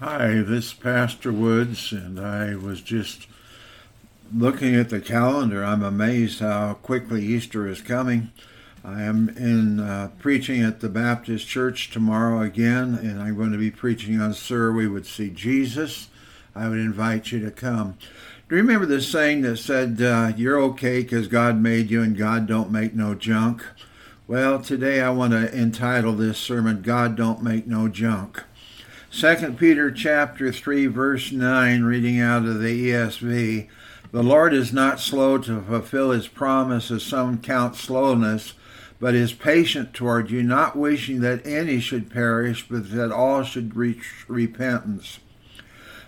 Hi, this is Pastor Woods, and I was just looking at the calendar. I'm amazed how quickly Easter is coming. I am in uh, preaching at the Baptist Church tomorrow again, and I'm going to be preaching on Sir, we would see Jesus. I would invite you to come. Do you remember the saying that said, uh, You're okay because God made you and God don't make no junk? Well, today I want to entitle this sermon, God Don't Make No Junk. 2 Peter chapter 3 verse 9 reading out of the ESV The Lord is not slow to fulfill his promise as some count slowness but is patient toward you not wishing that any should perish but that all should reach repentance.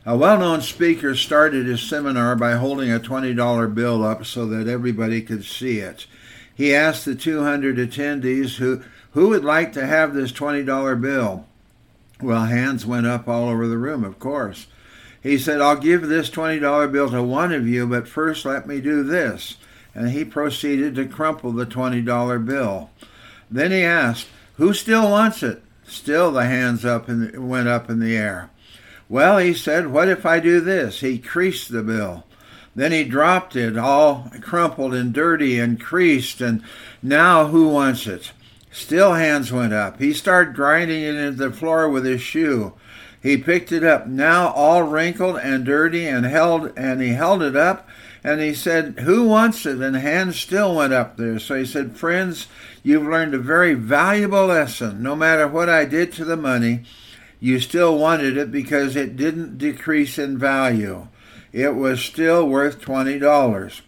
A well-known speaker started his seminar by holding a $20 bill up so that everybody could see it. He asked the 200 attendees who who would like to have this $20 bill. Well, hands went up all over the room, of course. He said, I'll give this $20 bill to one of you, but first let me do this. And he proceeded to crumple the $20 bill. Then he asked, Who still wants it? Still the hands up and went up in the air. Well, he said, What if I do this? He creased the bill. Then he dropped it, all crumpled and dirty and creased, and now who wants it? Still hands went up. He started grinding it into the floor with his shoe. He picked it up, now all wrinkled and dirty, and held and he held it up and he said, Who wants it? And hands still went up there. So he said, Friends, you've learned a very valuable lesson. No matter what I did to the money, you still wanted it because it didn't decrease in value. It was still worth $20.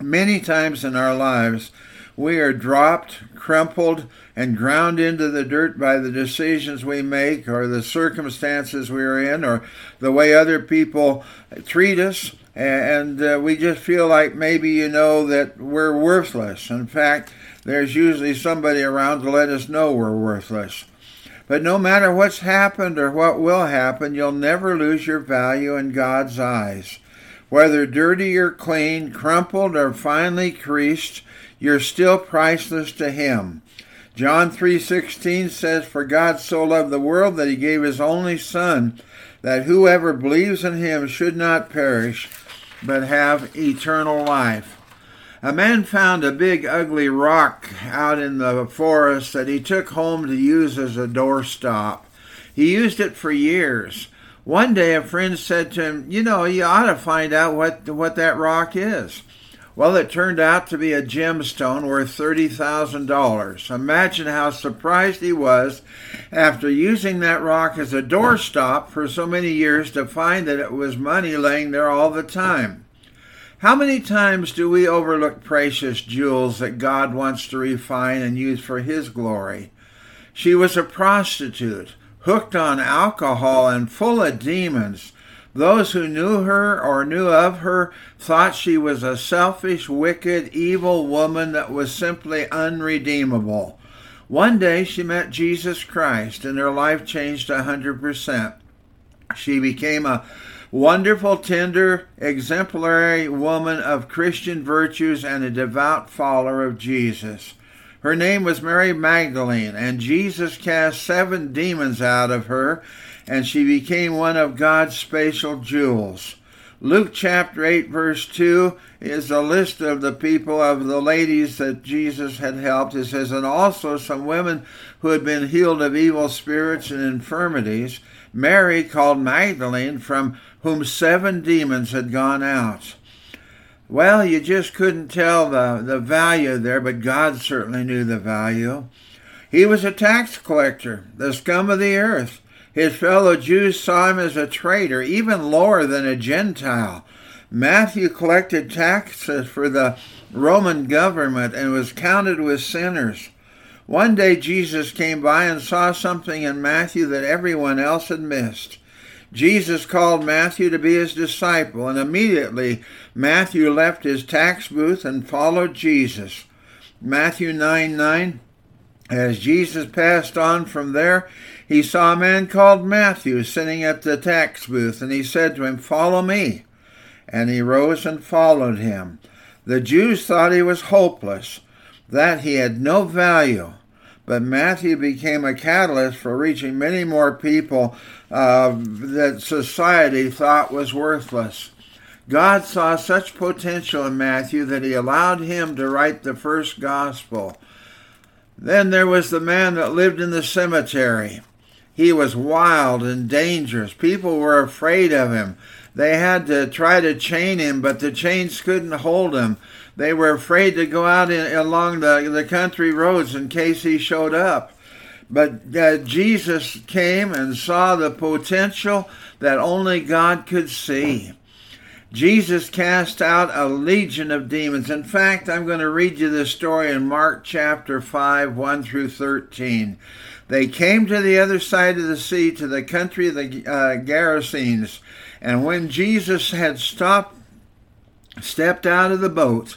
Many times in our lives, we are dropped, crumpled, and ground into the dirt by the decisions we make, or the circumstances we're in, or the way other people treat us. And uh, we just feel like maybe, you know, that we're worthless. In fact, there's usually somebody around to let us know we're worthless. But no matter what's happened or what will happen, you'll never lose your value in God's eyes. Whether dirty or clean, crumpled or finely creased, you're still priceless to him. John 3:16 says for God so loved the world that he gave his only son that whoever believes in him should not perish but have eternal life. A man found a big ugly rock out in the forest that he took home to use as a doorstop. He used it for years. One day a friend said to him, "You know, you ought to find out what what that rock is." Well, it turned out to be a gemstone worth $30,000. Imagine how surprised he was after using that rock as a doorstop for so many years to find that it was money laying there all the time. How many times do we overlook precious jewels that God wants to refine and use for His glory? She was a prostitute, hooked on alcohol and full of demons. Those who knew her or knew of her thought she was a selfish, wicked, evil woman that was simply unredeemable. One day she met Jesus Christ and her life changed a hundred percent. She became a wonderful, tender, exemplary woman of Christian virtues and a devout follower of Jesus. Her name was Mary Magdalene, and Jesus cast seven demons out of her and she became one of God's special jewels. Luke chapter 8, verse 2 is a list of the people, of the ladies that Jesus had helped. It says, and also some women who had been healed of evil spirits and infirmities. Mary, called Magdalene, from whom seven demons had gone out. Well, you just couldn't tell the, the value there, but God certainly knew the value. He was a tax collector, the scum of the earth. His fellow Jews saw him as a traitor, even lower than a Gentile. Matthew collected taxes for the Roman government and was counted with sinners. One day Jesus came by and saw something in Matthew that everyone else had missed. Jesus called Matthew to be his disciple, and immediately Matthew left his tax booth and followed Jesus. Matthew 9 9. As Jesus passed on from there, he saw a man called Matthew sitting at the tax booth, and he said to him, Follow me. And he rose and followed him. The Jews thought he was hopeless, that he had no value. But Matthew became a catalyst for reaching many more people uh, that society thought was worthless. God saw such potential in Matthew that he allowed him to write the first gospel. Then there was the man that lived in the cemetery. He was wild and dangerous. People were afraid of him. They had to try to chain him, but the chains couldn't hold him. They were afraid to go out in, along the, the country roads in case he showed up. But uh, Jesus came and saw the potential that only God could see. Jesus cast out a legion of demons. In fact, I'm going to read you this story in Mark chapter 5, 1 through 13. They came to the other side of the sea, to the country of the uh, Gerasenes. And when Jesus had stopped, stepped out of the boat,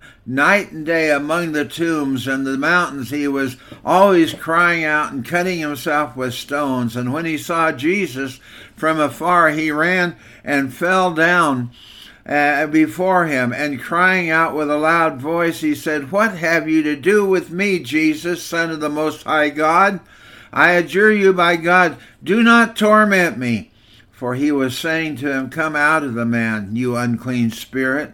night and day among the tombs and the mountains. He was always crying out and cutting himself with stones. And when he saw Jesus from afar, he ran and fell down uh, before him. And crying out with a loud voice, he said, What have you to do with me, Jesus, Son of the Most High God? I adjure you by God, do not torment me. For he was saying to him, Come out of the man, you unclean spirit.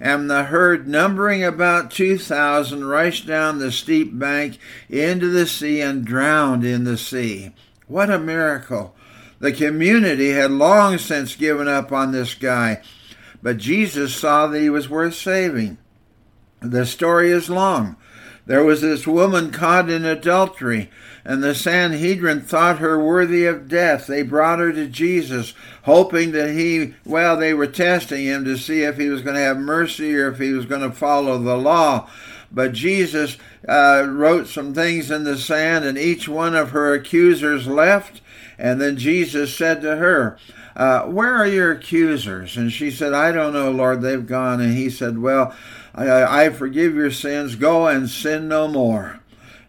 and the herd, numbering about two thousand, rushed down the steep bank into the sea and drowned in the sea. What a miracle! The community had long since given up on this guy, but Jesus saw that he was worth saving. The story is long. There was this woman caught in adultery, and the Sanhedrin thought her worthy of death. They brought her to Jesus, hoping that he, well, they were testing him to see if he was going to have mercy or if he was going to follow the law. But Jesus uh, wrote some things in the sand, and each one of her accusers left. And then Jesus said to her, uh, Where are your accusers? And she said, I don't know, Lord, they've gone. And he said, Well, I, I forgive your sins. Go and sin no more.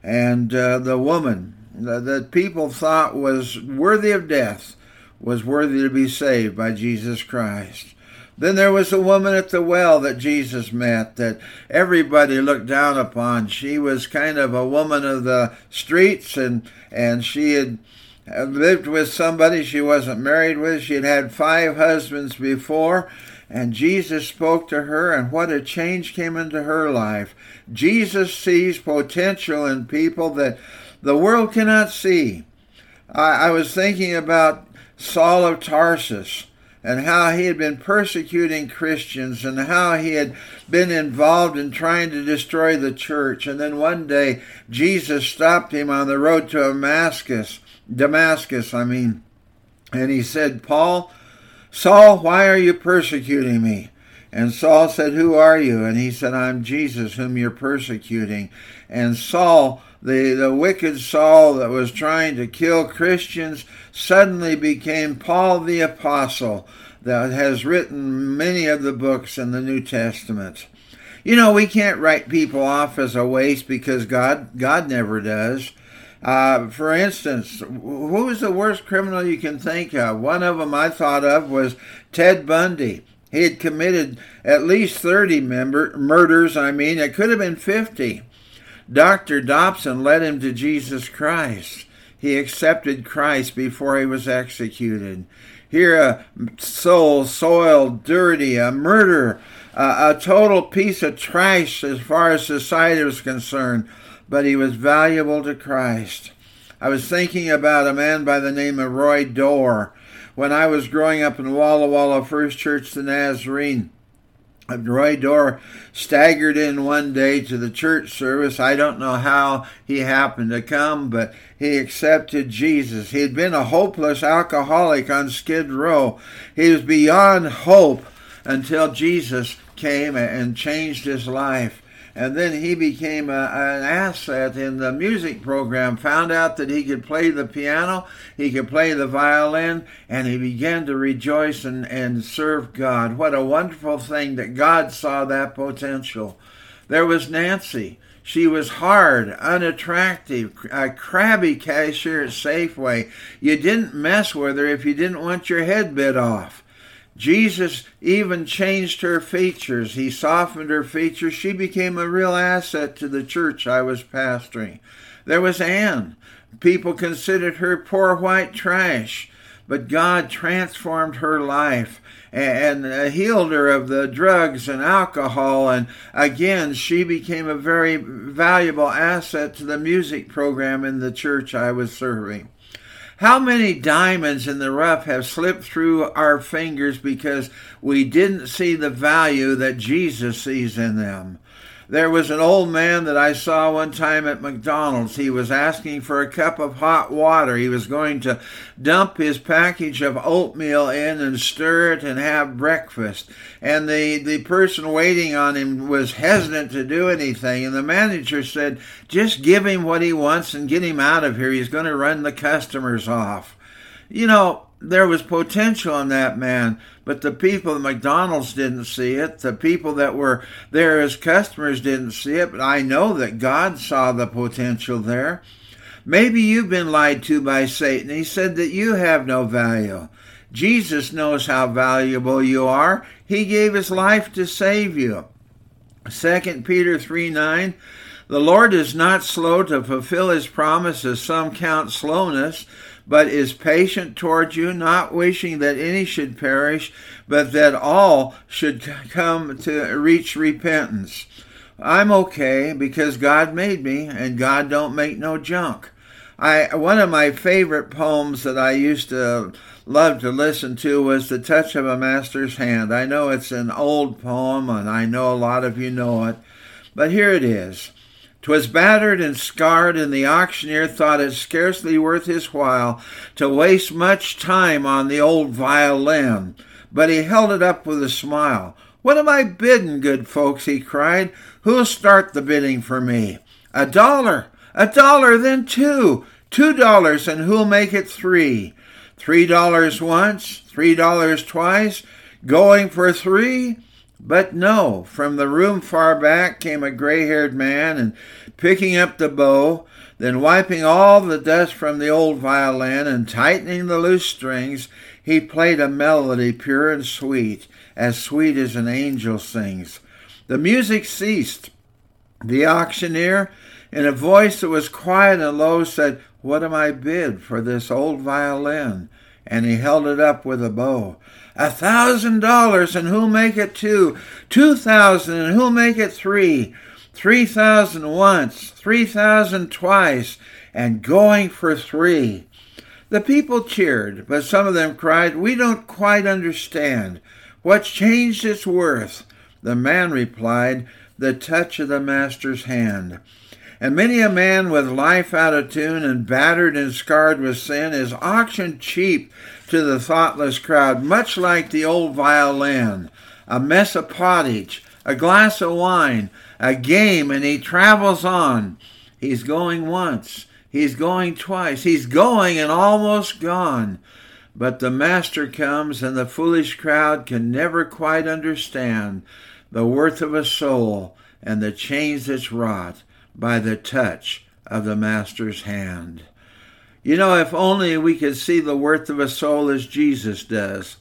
And uh, the woman that people thought was worthy of death was worthy to be saved by Jesus Christ. Then there was a woman at the well that Jesus met that everybody looked down upon. She was kind of a woman of the streets and and she had lived with somebody she wasn't married with. She had had five husbands before and Jesus spoke to her, and what a change came into her life. Jesus sees potential in people that the world cannot see. I, I was thinking about Saul of Tarsus and how he had been persecuting Christians and how he had been involved in trying to destroy the church. And then one day Jesus stopped him on the road to Damascus, Damascus, I mean, and he said, Paul, Saul, why are you persecuting me? And Saul said, Who are you? And he said, I'm Jesus, whom you're persecuting. And Saul, the, the wicked Saul that was trying to kill Christians, suddenly became Paul the Apostle, that has written many of the books in the New Testament. You know, we can't write people off as a waste because God, God never does. Uh, for instance, who is the worst criminal you can think of? One of them I thought of was Ted Bundy. He had committed at least 30 member, murders, I mean, it could have been 50. Dr. Dobson led him to Jesus Christ. He accepted Christ before he was executed. Here, a soul soiled, dirty, a murderer, a total piece of trash as far as society was concerned but he was valuable to Christ. I was thinking about a man by the name of Roy Dorr. When I was growing up in Walla Walla First Church the Nazarene, Roy Dorr staggered in one day to the church service. I don't know how he happened to come, but he accepted Jesus. He had been a hopeless alcoholic on Skid Row. He was beyond hope until Jesus came and changed his life and then he became a, an asset in the music program. Found out that he could play the piano, he could play the violin, and he began to rejoice and, and serve God. What a wonderful thing that God saw that potential. There was Nancy. She was hard, unattractive, a crabby cashier at Safeway. You didn't mess with her if you didn't want your head bit off. Jesus even changed her features. He softened her features. She became a real asset to the church I was pastoring. There was Anne. People considered her poor white trash, but God transformed her life and healed her of the drugs and alcohol. And again, she became a very valuable asset to the music program in the church I was serving. How many diamonds in the rough have slipped through our fingers because we didn't see the value that Jesus sees in them? There was an old man that I saw one time at McDonald's. He was asking for a cup of hot water. He was going to dump his package of oatmeal in and stir it and have breakfast. And the, the person waiting on him was hesitant to do anything. And the manager said, just give him what he wants and get him out of here. He's going to run the customers off. You know, there was potential in that man, but the people at McDonald's didn't see it. The people that were there as customers didn't see it, but I know that God saw the potential there. Maybe you've been lied to by Satan. He said that you have no value. Jesus knows how valuable you are. He gave his life to save you. 2 Peter 3 9 The Lord is not slow to fulfill his promise, as some count slowness but is patient toward you, not wishing that any should perish, but that all should come to reach repentance. I'm okay because God made me and God don't make no junk. I one of my favorite poems that I used to love to listen to was The Touch of a Master's Hand. I know it's an old poem and I know a lot of you know it, but here it is. 'Twas battered and scarred, and the auctioneer thought it scarcely worth his while to waste much time on the old violin. But he held it up with a smile. What am I bidding, good folks? he cried. Who'll start the bidding for me? A dollar, a dollar, then two, two dollars, and who'll make it three? Three dollars once, three dollars twice, going for three? But no, from the room far back came a gray haired man and picking up the bow, then wiping all the dust from the old violin and tightening the loose strings, he played a melody pure and sweet, as sweet as an angel sings. The music ceased. The auctioneer, in a voice that was quiet and low, said, What am I bid for this old violin? And he held it up with a bow. A thousand dollars, and who'll make it two? Two thousand, and who'll make it three? Three thousand once, three thousand twice, and going for three. The people cheered, but some of them cried, We don't quite understand. What's changed its worth? The man replied, The touch of the Master's hand. And many a man with life out of tune and battered and scarred with sin is auctioned cheap to the thoughtless crowd, much like the old violin, a mess of pottage, a glass of wine, a game, and he travels on. He's going once, he's going twice, he's going and almost gone. But the Master comes, and the foolish crowd can never quite understand the worth of a soul and the change that's wrought by the touch of the Master's hand. You know, if only we could see the worth of a soul as Jesus does.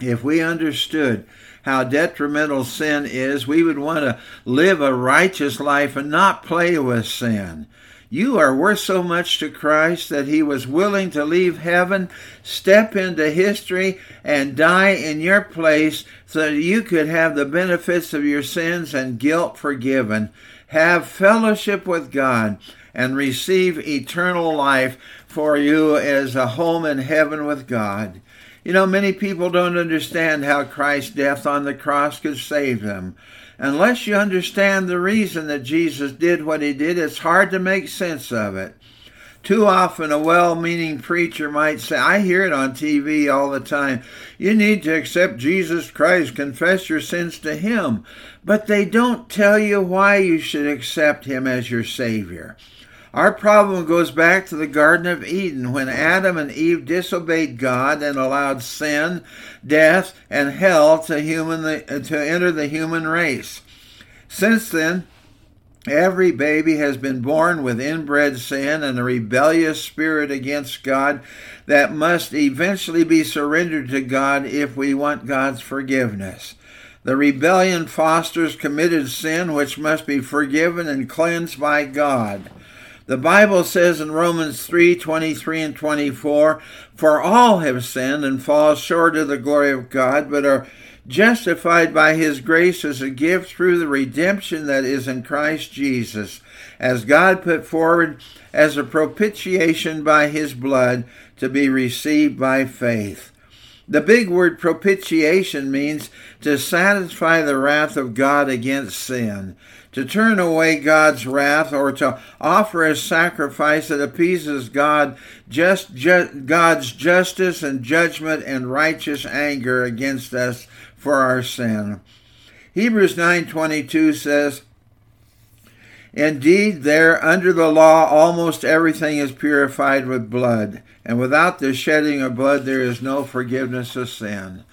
If we understood how detrimental sin is, we would want to live a righteous life and not play with sin. You are worth so much to Christ that he was willing to leave heaven, step into history, and die in your place so that you could have the benefits of your sins and guilt forgiven have fellowship with God, and receive eternal life for you as a home in heaven with God. You know, many people don't understand how Christ's death on the cross could save them. Unless you understand the reason that Jesus did what he did, it's hard to make sense of it. Too often, a well meaning preacher might say, I hear it on TV all the time, you need to accept Jesus Christ, confess your sins to Him. But they don't tell you why you should accept Him as your Savior. Our problem goes back to the Garden of Eden when Adam and Eve disobeyed God and allowed sin, death, and hell to, human, to enter the human race. Since then, Every baby has been born with inbred sin and a rebellious spirit against God that must eventually be surrendered to God if we want God's forgiveness. The rebellion fosters committed sin which must be forgiven and cleansed by God. The Bible says in Romans 3 23 and 24, For all have sinned and fall short of the glory of God, but are justified by his grace as a gift through the redemption that is in Christ Jesus, as God put forward as a propitiation by his blood to be received by faith. The big word propitiation means to satisfy the wrath of God against sin, to turn away God's wrath, or to offer a sacrifice that appeases God, just, God's justice and judgment and righteous anger against us for our sin. Hebrews 9:22 says, Indeed, there under the law almost everything is purified with blood, and without the shedding of blood there is no forgiveness of sin.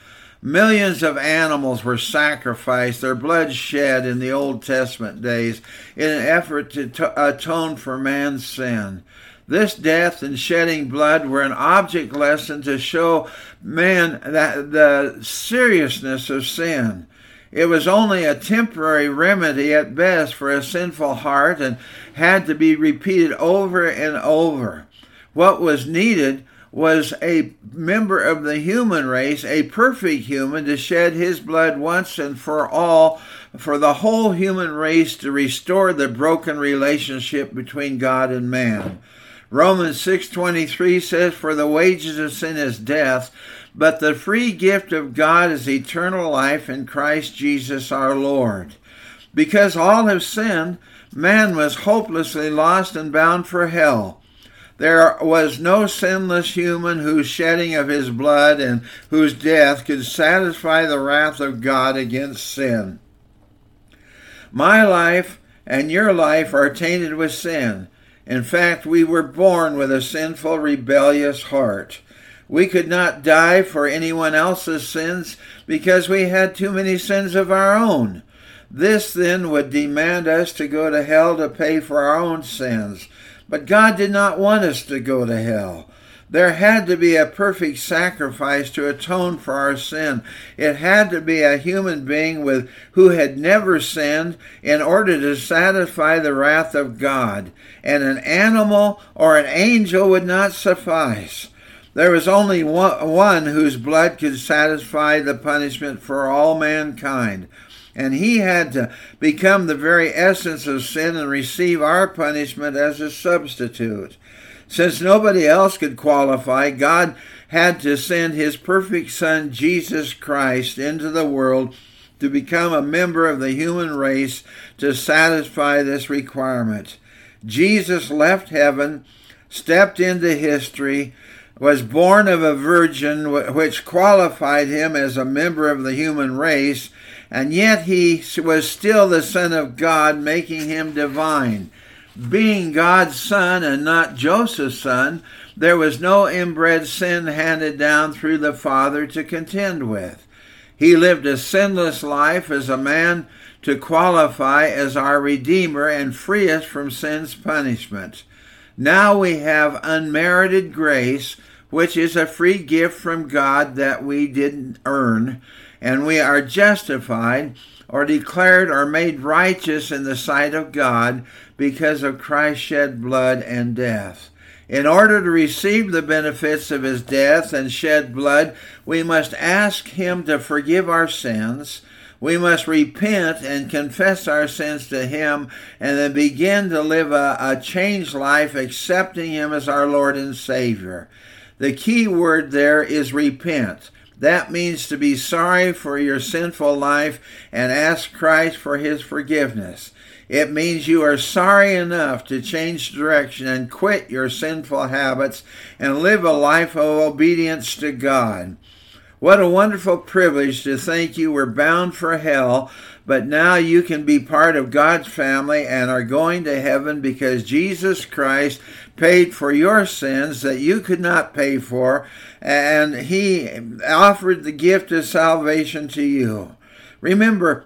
Millions of animals were sacrificed, their blood shed in the Old Testament days in an effort to atone for man's sin. This death and shedding blood were an object lesson to show man that the seriousness of sin. It was only a temporary remedy at best for a sinful heart and had to be repeated over and over. What was needed was a member of the human race, a perfect human, to shed his blood once and for all for the whole human race to restore the broken relationship between God and man. Romans 6:23 says for the wages of sin is death, but the free gift of God is eternal life in Christ Jesus our Lord. Because all have sinned, man was hopelessly lost and bound for hell. There was no sinless human whose shedding of his blood and whose death could satisfy the wrath of God against sin. My life and your life are tainted with sin. In fact, we were born with a sinful, rebellious heart. We could not die for anyone else's sins because we had too many sins of our own. This then would demand us to go to hell to pay for our own sins. But God did not want us to go to hell. There had to be a perfect sacrifice to atone for our sin. It had to be a human being with who had never sinned in order to satisfy the wrath of God. And an animal or an angel would not suffice. There was only one, one whose blood could satisfy the punishment for all mankind. And he had to become the very essence of sin and receive our punishment as a substitute. Since nobody else could qualify, God had to send his perfect Son, Jesus Christ, into the world to become a member of the human race to satisfy this requirement. Jesus left heaven, stepped into history, was born of a virgin, which qualified him as a member of the human race, and yet he was still the Son of God, making him divine being God's son and not Joseph's son, there was no inbred sin handed down through the Father to contend with. He lived a sinless life as a man to qualify as our Redeemer and free us from sin's punishment. Now we have unmerited grace, which is a free gift from God that we didn't earn, and we are justified or declared or made righteous in the sight of God because of Christ's shed blood and death. In order to receive the benefits of his death and shed blood, we must ask him to forgive our sins. We must repent and confess our sins to him and then begin to live a, a changed life, accepting him as our Lord and Savior. The key word there is repent. That means to be sorry for your sinful life and ask Christ for his forgiveness. It means you are sorry enough to change direction and quit your sinful habits and live a life of obedience to God. What a wonderful privilege to think you were bound for hell, but now you can be part of God's family and are going to heaven because Jesus Christ paid for your sins that you could not pay for, and He offered the gift of salvation to you. Remember,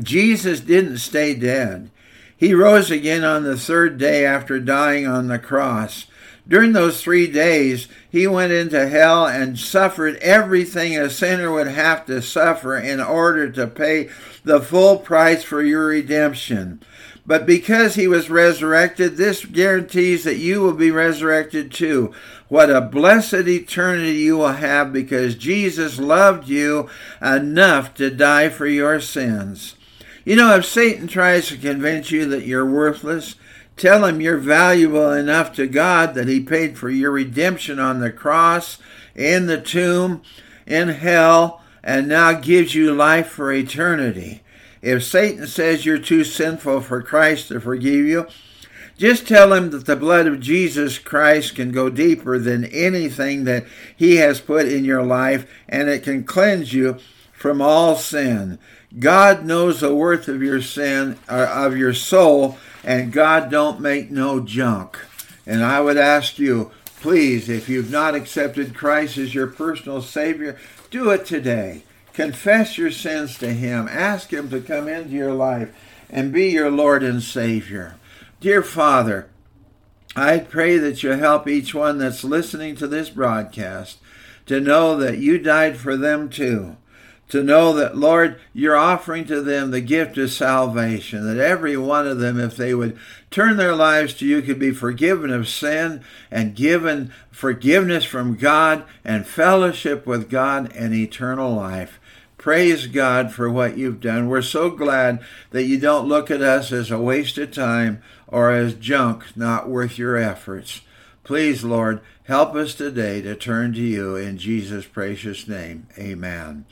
Jesus didn't stay dead. He rose again on the third day after dying on the cross. During those three days, he went into hell and suffered everything a sinner would have to suffer in order to pay the full price for your redemption. But because he was resurrected, this guarantees that you will be resurrected too. What a blessed eternity you will have because Jesus loved you enough to die for your sins. You know, if Satan tries to convince you that you're worthless, tell him you're valuable enough to God that he paid for your redemption on the cross, in the tomb, in hell, and now gives you life for eternity. If Satan says you're too sinful for Christ to forgive you, just tell him that the blood of Jesus Christ can go deeper than anything that he has put in your life and it can cleanse you from all sin. God knows the worth of your sin, uh, of your soul, and God don't make no junk. And I would ask you, please, if you've not accepted Christ as your personal Savior, do it today. Confess your sins to Him. Ask Him to come into your life and be your Lord and Savior. Dear Father, I pray that you help each one that's listening to this broadcast to know that you died for them too to know that, Lord, you're offering to them the gift of salvation, that every one of them, if they would turn their lives to you, could be forgiven of sin and given forgiveness from God and fellowship with God and eternal life. Praise God for what you've done. We're so glad that you don't look at us as a waste of time or as junk not worth your efforts. Please, Lord, help us today to turn to you in Jesus' precious name. Amen.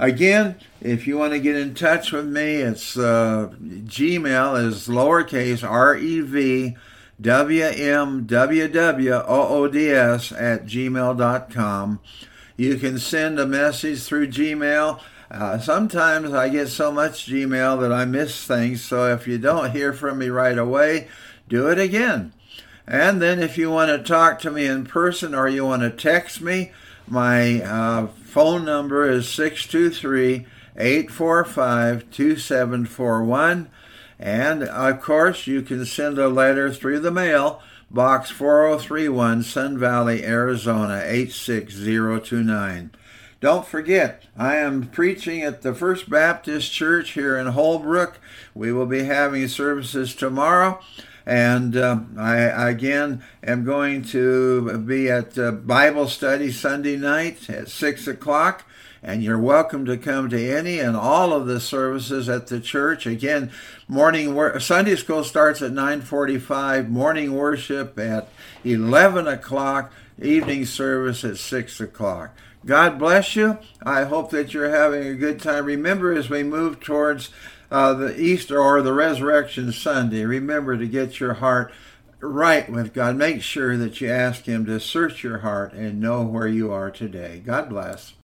Again, if you want to get in touch with me, it's uh, Gmail is lowercase r e v w m w w o o d s at gmail.com. You can send a message through Gmail. Uh, sometimes I get so much Gmail that I miss things, so if you don't hear from me right away, do it again. And then if you want to talk to me in person or you want to text me, my uh, phone number is 623 845 2741. And of course, you can send a letter through the mail, Box 4031, Sun Valley, Arizona 86029. Don't forget, I am preaching at the First Baptist Church here in Holbrook. We will be having services tomorrow. And uh, I again am going to be at uh, Bible study Sunday night at 6 o'clock. And you're welcome to come to any and all of the services at the church. Again, morning wor- Sunday school starts at 9:45. Morning worship at 11 o'clock. Evening service at 6 o'clock. God bless you. I hope that you're having a good time. Remember, as we move towards uh, the Easter or the Resurrection Sunday, remember to get your heart right with God. Make sure that you ask Him to search your heart and know where you are today. God bless.